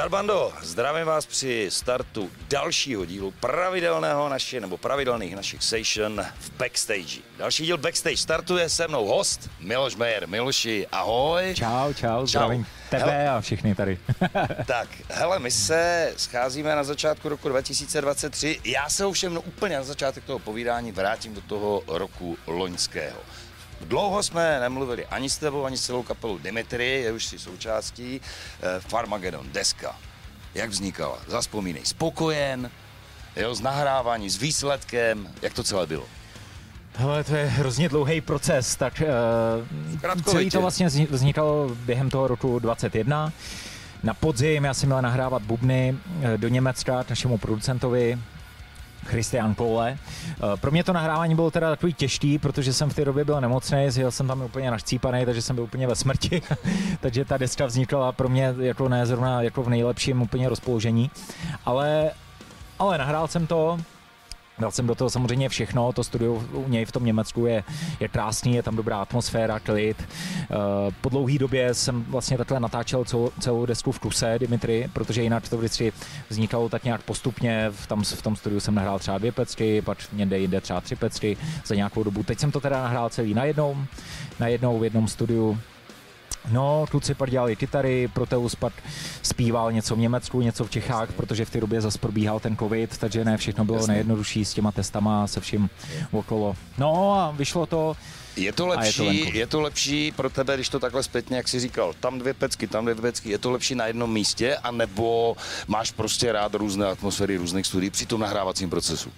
Zdar bando, zdravím vás při startu dalšího dílu pravidelného naše, nebo pravidelných našich session v backstage. Další díl backstage startuje se mnou host Miloš Mejer. Miloši, ahoj. Čau, čau, zdravím tebe hele. a všichni tady. tak, hele, my se scházíme na začátku roku 2023. Já se ovšem no, úplně na začátek toho povídání vrátím do toho roku loňského. Dlouho jsme nemluvili ani s tebou, ani s celou kapelou Dimitri, je už si součástí. Eh, Farmagedon, deska. Jak vznikala? Zaspomínej. Spokojen, jo, s nahrávání, s výsledkem, jak to celé bylo? Hele, to je hrozně dlouhý proces, tak uh, celý to vlastně vznikalo během toho roku 21. Na podzim já jsem měl nahrávat bubny eh, do Německa k našemu producentovi Christian Pole. Eh, pro mě to nahrávání bylo teda takový těžký, protože jsem v té době byl nemocný, jel jsem tam úplně našcípaný, takže jsem byl úplně ve smrti. takže ta deska vznikla pro mě jako ne zrovna jako v nejlepším úplně rozpoložení. Ale, ale nahrál jsem to, Dal jsem do toho samozřejmě všechno, to studio u něj v tom Německu je, je krásný, je tam dobrá atmosféra, klid. Eh, po dlouhé době jsem vlastně takhle natáčel celou, celou desku v kuse Dimitri, protože jinak to vždycky vznikalo tak nějak postupně, v tom, v tom studiu jsem nahrál třeba dvě pecky, pak někde jinde třeba tři pecky za nějakou dobu. Teď jsem to teda nahrál celý najednou, najednou v jednom studiu No, kluci pak dělali kytary, Proteus pak zpíval něco v Německu, něco v Čechách, protože v té době zase probíhal ten covid, takže ne všechno bylo Jasně. nejjednodušší s těma testama, se vším okolo. No a vyšlo to. Je to, lepší, je, to je to lepší pro tebe, když to takhle zpětně, jak jsi říkal, tam dvě pecky, tam dvě pecky, je to lepší na jednom místě, anebo máš prostě rád různé atmosféry, různých studií při tom nahrávacím procesu?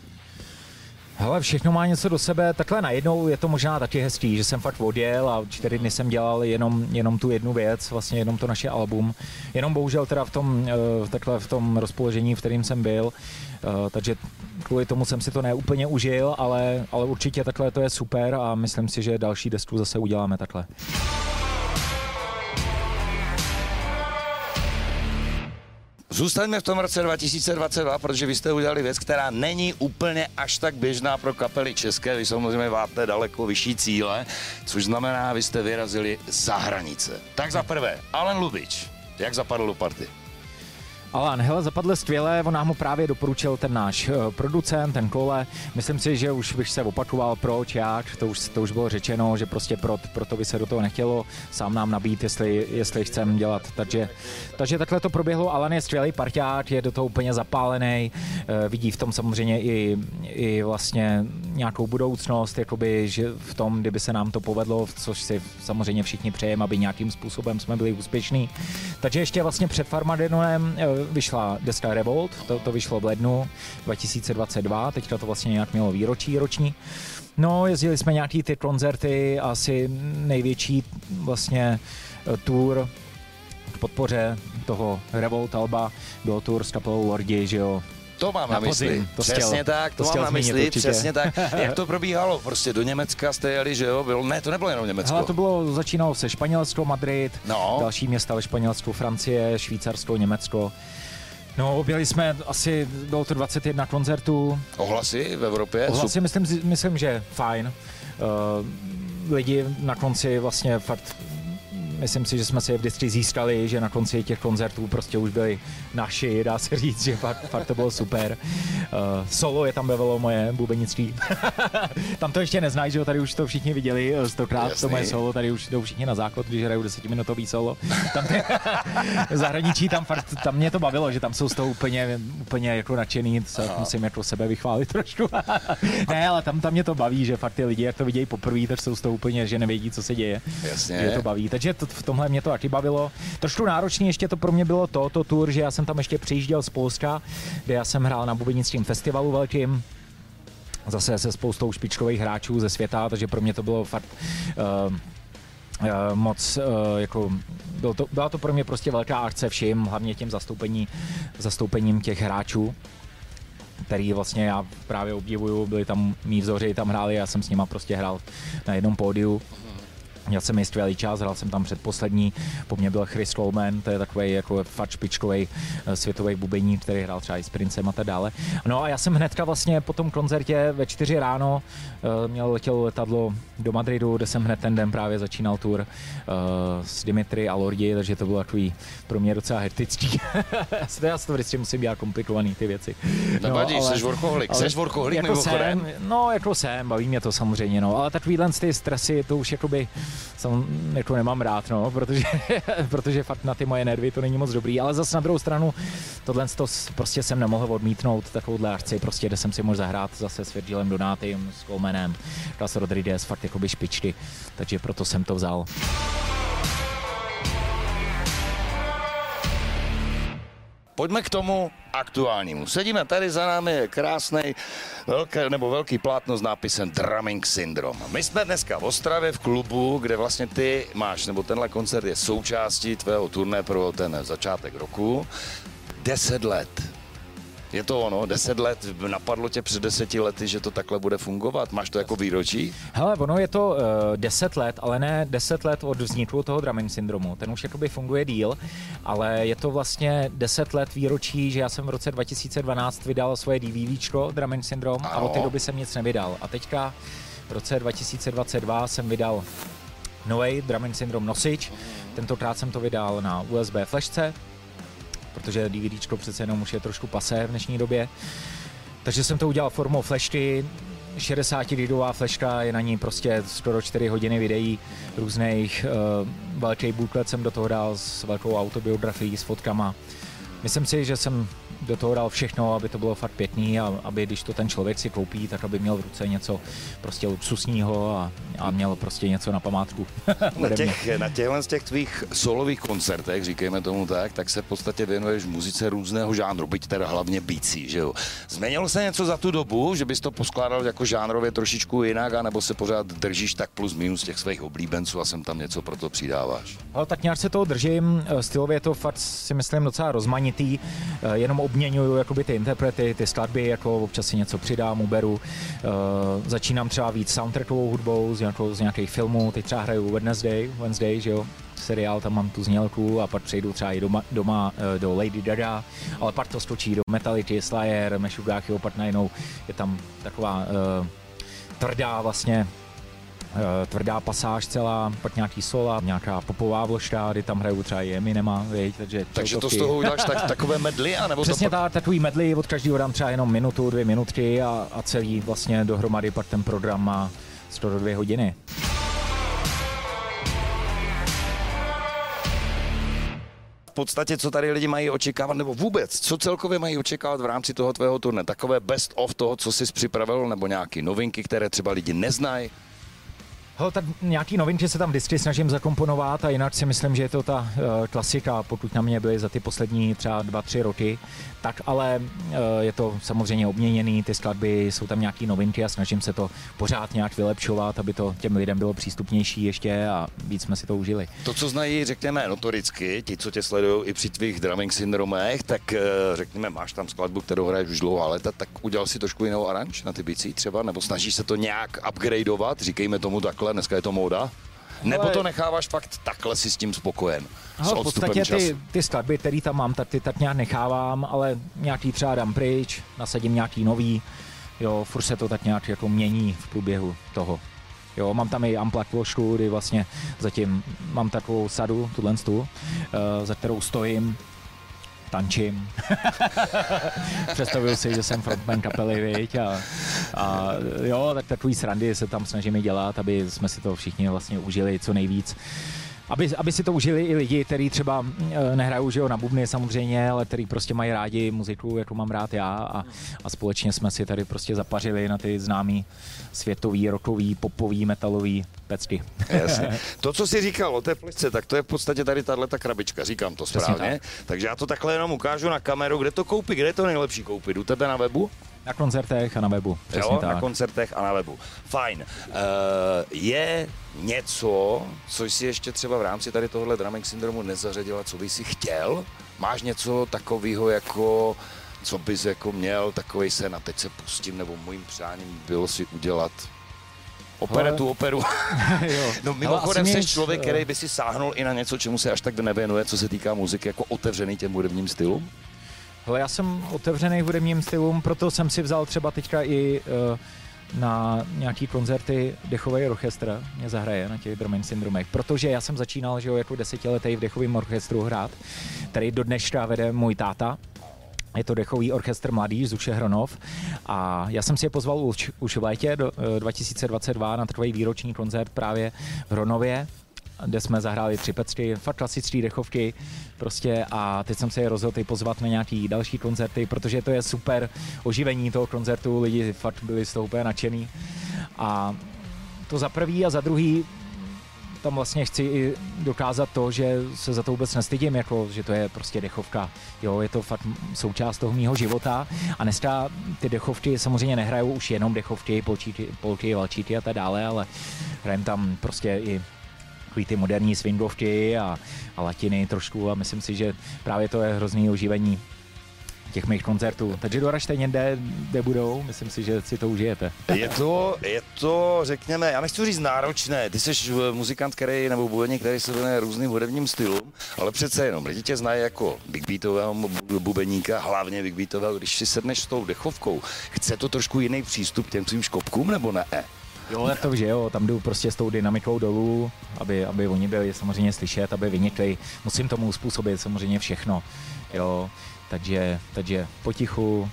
Hele, všechno má něco do sebe, takhle najednou je to možná taky hezký, že jsem fakt odjel a čtyři dny jsem dělal jenom, jenom tu jednu věc, vlastně jenom to naše album. Jenom bohužel teda v tom, eh, takhle v tom rozpoložení, v kterým jsem byl, eh, takže kvůli tomu jsem si to neúplně užil, ale, ale určitě takhle to je super a myslím si, že další desku zase uděláme takhle. Zůstaňme v tom roce 2022, protože vy jste udělali věc, která není úplně až tak běžná pro kapely české. Vy samozřejmě máte daleko vyšší cíle, což znamená, vy jste vyrazili za hranice. Tak za prvé, Alan Lubič, jak zapadl do party? Alan, hele, zapadl skvěle, on nám ho právě doporučil ten náš uh, producent, ten Kole. Myslím si, že už bych se opakoval, proč, jak, to už, to už bylo řečeno, že prostě pro, proto by se do toho nechtělo sám nám nabít, jestli, jestli chcem dělat. Takže, takže takhle to proběhlo. Alan je skvělý parťák, je do toho úplně zapálený, uh, vidí v tom samozřejmě i, i vlastně nějakou budoucnost, jakoby, že v tom, kdyby se nám to povedlo, což si samozřejmě všichni přejeme, aby nějakým způsobem jsme byli úspěšní. Takže ještě vlastně před Farmadenem uh, vyšla deska Revolt, to, to vyšlo v lednu 2022, teďka to vlastně nějak mělo výročí roční. No, jezdili jsme nějaký ty koncerty, asi největší vlastně eh, tour k podpoře toho Revolt Alba, byl tour s kapelou Lordi, že jo, to mám na, na mysli. To přesně chtěl, tak, to, to mám na mysli, určitě. přesně tak. Jak to probíhalo? Prostě do Německa jste jeli, že jo? Bylo, ne, to nebylo jenom Německo. Ale to bylo, začínalo se Španělsko, Madrid, no. další města ve Španělsku, Francie, Švýcarsko, Německo. No, objeli jsme asi, bylo to 21 koncertů. Ohlasy v Evropě? Ohlasy, myslím, myslím, že fajn. Uh, lidi na konci vlastně fakt myslím si, že jsme si je vždycky získali, že na konci těch koncertů prostě už byli naši, dá se říct, že fakt, fakt to bylo super. Uh, solo je tam bavilo moje bubenictví. tam to ještě neznají, že jo, tady už to všichni viděli eh, stokrát, to moje solo, tady už jdou všichni na základ, když hraju desetiminutový solo. Tam ty, zahraničí, tam fakt, tam mě to bavilo, že tam jsou z toho úplně, úplně jako nadšený, se musím jako sebe vychválit trošku. ne, ale tam, tam mě to baví, že fakt ty lidi, jak to vidějí poprvé, tak jsou z toho úplně, že nevědí, co se děje. Jasně. Že to baví. Takže to, v tomhle mě to taky bavilo. Trošku náročný ještě to pro mě bylo to, to tour, že já jsem tam ještě přijížděl z Polska, kde já jsem hrál na bubenickém festivalu velkým, zase se spoustou špičkových hráčů ze světa, takže pro mě to bylo fakt uh, uh, moc uh, jako byl to, byla to pro mě prostě velká akce vším, hlavně tím zastoupení, zastoupením těch hráčů který vlastně já právě obdivuju, byli tam mý vzoři, tam hráli, já jsem s nima prostě hrál na jednom pódiu Měl jsem skvělý čas, hrál jsem tam předposlední, po mně byl Chris Coleman, to je takový jako fakt špičkový eh, světový bubení, který hrál třeba i s Princem a tak dále. No a já jsem hnedka vlastně po tom koncertě ve čtyři ráno eh, měl letěl letadlo do Madridu, kde jsem hned ten den právě začínal tour uh, s Dimitri a Lordi, takže to bylo takový pro mě docela hektický. já si to vždycky musím dělat komplikovaný ty věci. Nevadí, no, ale, jsi workoholik, jsi workoholik jako jsem, No, jako jsem, baví mě to samozřejmě, no, ale takovýhle ty stresy, to už jakoby jsem, jako nemám rád, no, protože, protože fakt na ty moje nervy to není moc dobrý, ale zase na druhou stranu tohle to prostě jsem nemohl odmítnout takovouhle akci, prostě kde jsem si mohl zahrát zase s Virgilem Donátym, s Colemanem, Klas Rodriguez, fakt jakoby špičky, takže proto jsem to vzal. Pojďme k tomu aktuálnímu. Sedíme tady za námi krásný velké, nebo velký plátno s nápisem Drumming Syndrome. My jsme dneska v Ostravě v klubu, kde vlastně ty máš, nebo tenhle koncert je součástí tvého turné pro ten začátek roku. 10 let je to ono, deset let, napadlo tě před deseti lety, že to takhle bude fungovat? Máš to jako výročí? Hele, ono je to uh, deset let, ale ne deset let od vzniku toho Drumming syndromu. Ten už jakoby funguje díl, ale je to vlastně deset let výročí, že já jsem v roce 2012 vydal svoje DVDčko Drumming syndrom a od té doby jsem nic nevydal. A teďka v roce 2022 jsem vydal nový Drumming syndrom nosič. Tentokrát jsem to vydal na USB flashce, protože DVDčko přece jenom už je trošku pasé v dnešní době. Takže jsem to udělal formou flashky, 60 lidová flashka, je na ní prostě skoro 4 hodiny videí různých. Uh, velký booklet jsem do toho dal s velkou autobiografií, s fotkama. Myslím si, že jsem do toho dal všechno, aby to bylo fakt pěkný a aby když to ten člověk si koupí, tak aby měl v ruce něco prostě luxusního a, a měl prostě něco na památku. na, těch, na těchhle z těch tvých solových koncertech, říkejme tomu tak, tak se v podstatě věnuješ muzice různého žánru, byť teda hlavně bící, že jo. Změnilo se něco za tu dobu, že bys to poskládal jako žánrově trošičku jinak, anebo se pořád držíš tak plus minus těch svých oblíbenců a sem tam něco pro to přidáváš? Ale tak nějak se toho držím, stylově je to fakt si myslím docela rozmanitý, jenom obměňuju jakoby ty interprety, ty skladby, jako občas si něco přidám, uberu. Uh, začínám třeba víc soundtrackovou hudbou z, nějakou, z nějakých filmů, teď třeba hraju Wednesday, Wednesday, že jo, seriál, tam mám tu znělku a pak přejdu třeba i doma, doma uh, do Lady Gaga, ale pak to skočí do Metallica, Slayer, Meshuggah, pak najednou je tam taková uh, tvrdá vlastně Eh, tvrdá pasáž celá, pak nějaký sola, nějaká popová vložka, kdy tam hrajou třeba i Eminema, viď, takže... Takže to z toho uděláš tak, takové medly, anebo Přesně to pak... tak, takový medly, od každého dám třeba jenom minutu, dvě minutky a, a celý vlastně dohromady pak ten program má 100 do 2 hodiny. v podstatě, co tady lidi mají očekávat, nebo vůbec, co celkově mají očekávat v rámci toho tvého turné? Takové best of toho, co jsi připravil, nebo nějaké novinky, které třeba lidi neznají? Hele, tak nějaký novinky se tam vždycky snažím zakomponovat a jinak si myslím, že je to ta uh, klasika, pokud na mě byly za ty poslední třeba dva, tři roky, tak ale uh, je to samozřejmě obměněný, ty skladby, jsou tam nějaké novinky a snažím se to pořád nějak vylepšovat, aby to těm lidem bylo přístupnější ještě a víc jsme si to užili. To, co znají, řekněme, notoricky, ti, co tě sledují i při tvých drumming syndromech, tak uh, řekněme, máš tam skladbu, kterou hraješ už dlouhá léta, tak udělal si trošku jinou aranž na ty bicí třeba, nebo snažíš se to nějak upgradeovat, říkejme tomu takhle, dneska je to móda? Nebo to necháváš fakt takhle si s tím spokojen? Ale v podstatě ty, ty skladby, které tam mám, tak ty tak nějak nechávám, ale nějaký třeba dám pryč, nasadím nějaký nový, jo, furt se to tak nějak jako mění v průběhu toho. Jo, mám tam i Amplak plošku, kdy vlastně zatím mám takovou sadu, tuhle tu, uh, za kterou stojím, tančím. Představil si, že jsem frontman kapely, viď? A, a jo, tak takový srandy se tam snažíme dělat, aby jsme si to všichni vlastně užili co nejvíc aby, aby si to užili i lidi, kteří třeba eh, nehrajou že jo, na bubny samozřejmě, ale kteří prostě mají rádi muziku, jako mám rád já a, a společně jsme si tady prostě zapařili na ty známý světový, rokový, popový, metalový pecky. Jasně. To, co jsi říkal o té pličce, tak to je v podstatě tady tahle ta krabička, říkám to správně. Tak. Takže já to takhle jenom ukážu na kameru, kde to koupit, kde je to nejlepší koupit? U tebe na webu? Na koncertech a na webu. Jo, tak. na koncertech a na webu. Fajn. Uh, je něco, co jsi ještě třeba v rámci tady tohohle drumming syndromu nezařadila, co bys si chtěl? Máš něco takového jako co bys jako měl, takový se na teď se pustím, nebo mojím přáním bylo si udělat Operetu, operu. no mimochodem jsi člověk, který by si sáhnul i na něco, čemu se až tak nevěnuje, co se týká muziky, jako otevřený těm hudebním stylům? Hele, já jsem otevřený hudebním stylům, proto jsem si vzal třeba teďka i uh, na nějaký koncerty dechový orchestr mě zahraje na těch Drumming syndromech, protože já jsem začínal, že jo, jako desetiletý v dechovém orchestru hrát, který do dneška vede můj táta, je to dechový orchestr Mladý z Uše Hronov. A já jsem si je pozval už, už v létě do, 2022 eh, na takový výroční koncert právě v Hronově kde jsme zahráli tři pecky, fakt klasické dechovky prostě a teď jsem se je rozhodl pozvat na nějaký další koncerty, protože to je super oživení toho koncertu, lidi fakt byli z toho úplně nadšený a to za prvý a za druhý tam vlastně chci i dokázat to, že se za to vůbec nestydím, jako, že to je prostě dechovka. Jo, je to fakt součást toho mýho života a dneska ty dechovky samozřejmě nehrajou už jenom dechovky, polčíky, polky, valčíky a tak dále, ale hrajem tam prostě i takový ty moderní swingovky a, a latiny trošku a myslím si, že právě to je hrozný oživení těch mých koncertů. Takže doražte někde, kde budou, myslím si, že si to užijete. Je to, je to, řekněme, já nechci říct náročné, ty jsi muzikant, který, nebo bubeník, který se věnuje různým hudebním stylům, ale přece jenom lidi tě znají jako big beatového bubeníka, hlavně big beatového, když si sedneš s tou dechovkou, chce to trošku jiný přístup těm svým škopkům, nebo ne? Jo, tak to že jo, tam jdu prostě s tou dynamikou dolů, aby, aby oni byli samozřejmě slyšet, aby vynikli. Musím tomu uspůsobit samozřejmě všechno, jo, takže, takže potichu,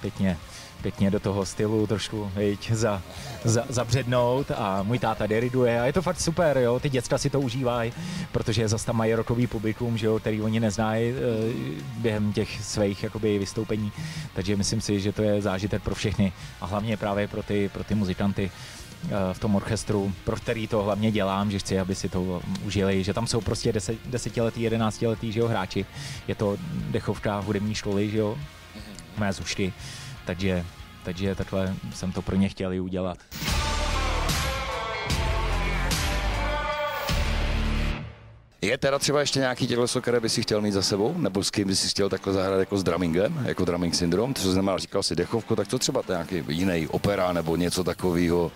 pěkně, pěkně do toho stylu trošku, viď, za, za, zabřednout a můj táta deriduje a je to fakt super, jo, ty děcka si to užívají, protože zase tam mají rokový publikum, že jo, který oni neznají e, během těch svých jakoby vystoupení, takže myslím si, že to je zážitek pro všechny a hlavně právě pro ty, pro ty muzikanty, v tom orchestru, pro který to hlavně dělám, že chci, aby si to užili, že tam jsou prostě deset, desetiletý, jedenáctiletý že jo, hráči. Je to dechovka hudební školy, že jo, mé zušky, takže, takže takhle jsem to pro ně chtěl i udělat. Je teda třeba ještě nějaký těleso, které by si chtěl mít za sebou? Nebo s kým by si chtěl takhle zahrát jako s drummingem, jako drumming syndrom? To znamená, říkal si dechovku, tak co třeba nějaký jiný opera nebo něco takového?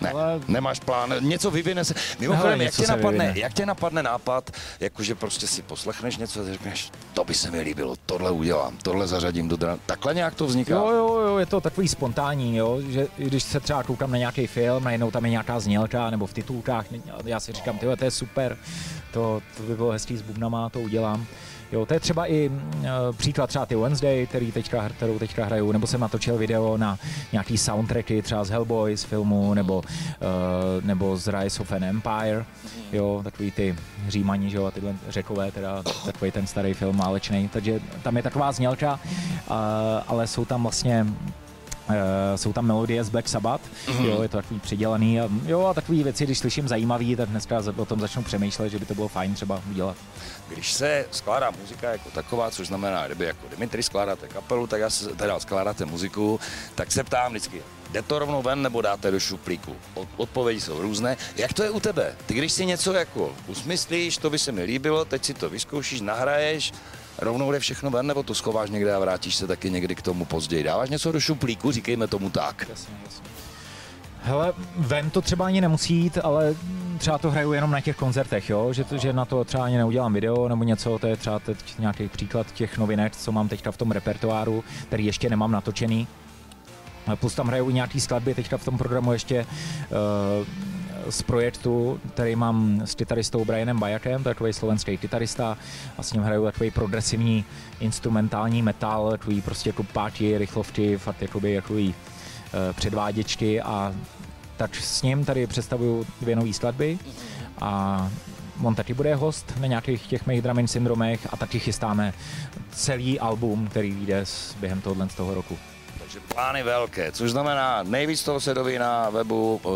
Ne, ale... nemáš plán, něco vyvine se. Mimochodem, jak, tě napadne, jak tě napadne nápad, jakože prostě si poslechneš něco a řekneš, to by se mi líbilo, tohle udělám, tohle zařadím do dra... Takhle nějak to vzniká? Jo, jo, jo, je to takový spontánní, jo, že když se třeba koukám na nějaký film, najednou tam je nějaká znělka, nebo v titulkách, já si říkám, tyhle, to je super, to, to by bylo hezký s bubnama, to udělám. Jo, to je třeba i uh, příklad třeba ty Wednesday, který teďka, kterou teďka hraju, nebo jsem natočil video na nějaký soundtracky třeba z Hellboy z filmu, nebo, uh, nebo z Rise of an Empire, jo, takový ty římaní, že jo, a tyhle řekové, teda takový ten starý film válečný, takže tam je taková znělka, uh, ale jsou tam vlastně Uh, jsou tam melodie z Black Sabbath, mm-hmm. jo, je to takový přidělaný a jo, a takový věci, když slyším zajímavý, tak dneska o tom začnu přemýšlet, že by to bylo fajn třeba udělat. Když se skládá muzika jako taková, což znamená, kdyby jako Dimitri skládáte kapelu, tak já se teda skládáte muziku, tak se ptám vždycky, jde to rovnou ven nebo dáte do šuplíku? Odpovědi jsou různé. Jak to je u tebe? Ty když si něco jako usmyslíš, to by se mi líbilo, teď si to vyzkoušíš, nahraješ, rovnou jde všechno ven, nebo to schováš někde a vrátíš se taky někdy k tomu později? Dáváš něco do šuplíku, říkejme tomu tak. Hele, ven to třeba ani nemusí jít, ale třeba to hraju jenom na těch koncertech, jo? Že, to, že na to třeba ani neudělám video nebo něco, to je třeba teď nějaký příklad těch novinek, co mám teďka v tom repertoáru, který ještě nemám natočený. Plus tam hraju nějaký skladby teďka v tom programu ještě uh, z projektu, který mám s kytaristou Brianem Bajakem, takový slovenský kytarista a s ním hraju takový progresivní instrumentální metal, takový prostě jako páti, rychlovky, fakt jakoby, jakoby uh, předváděčky a tak s ním tady představuju dvě nové skladby a on taky bude host na nějakých těch mých Dramin syndromech a taky chystáme celý album, který vyjde během tohohle z toho roku. Takže plány velké, což znamená nejvíc toho se doví na webu uh,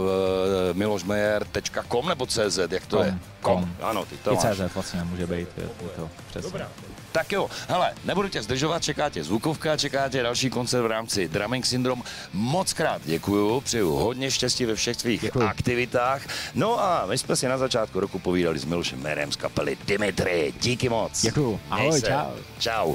milošmejer.com nebo CZ, jak to com, je? Com. com. Ano, ty to I máš. CZ vlastně může být, je, je to přesně. Dobrá. Tak jo, hele, nebudu tě zdržovat, čeká tě zvukovka, čeká tě další koncert v rámci Drumming Syndrome. Moc krát děkuju, přeju hodně štěstí ve všech svých děkuju. aktivitách. No a my jsme si na začátku roku povídali s Milošem Merem z kapely Dimitri. Díky moc. Děkuju. Ahoj, čau. Čau.